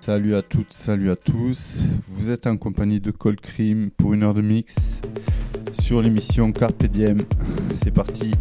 Salut à toutes, salut à tous. Vous êtes en compagnie de Cold Cream pour une heure de mix sur l'émission Carpe Diem. C'est parti.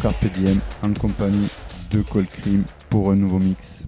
Carpe Diem en compagnie de Cold Cream pour un nouveau mix.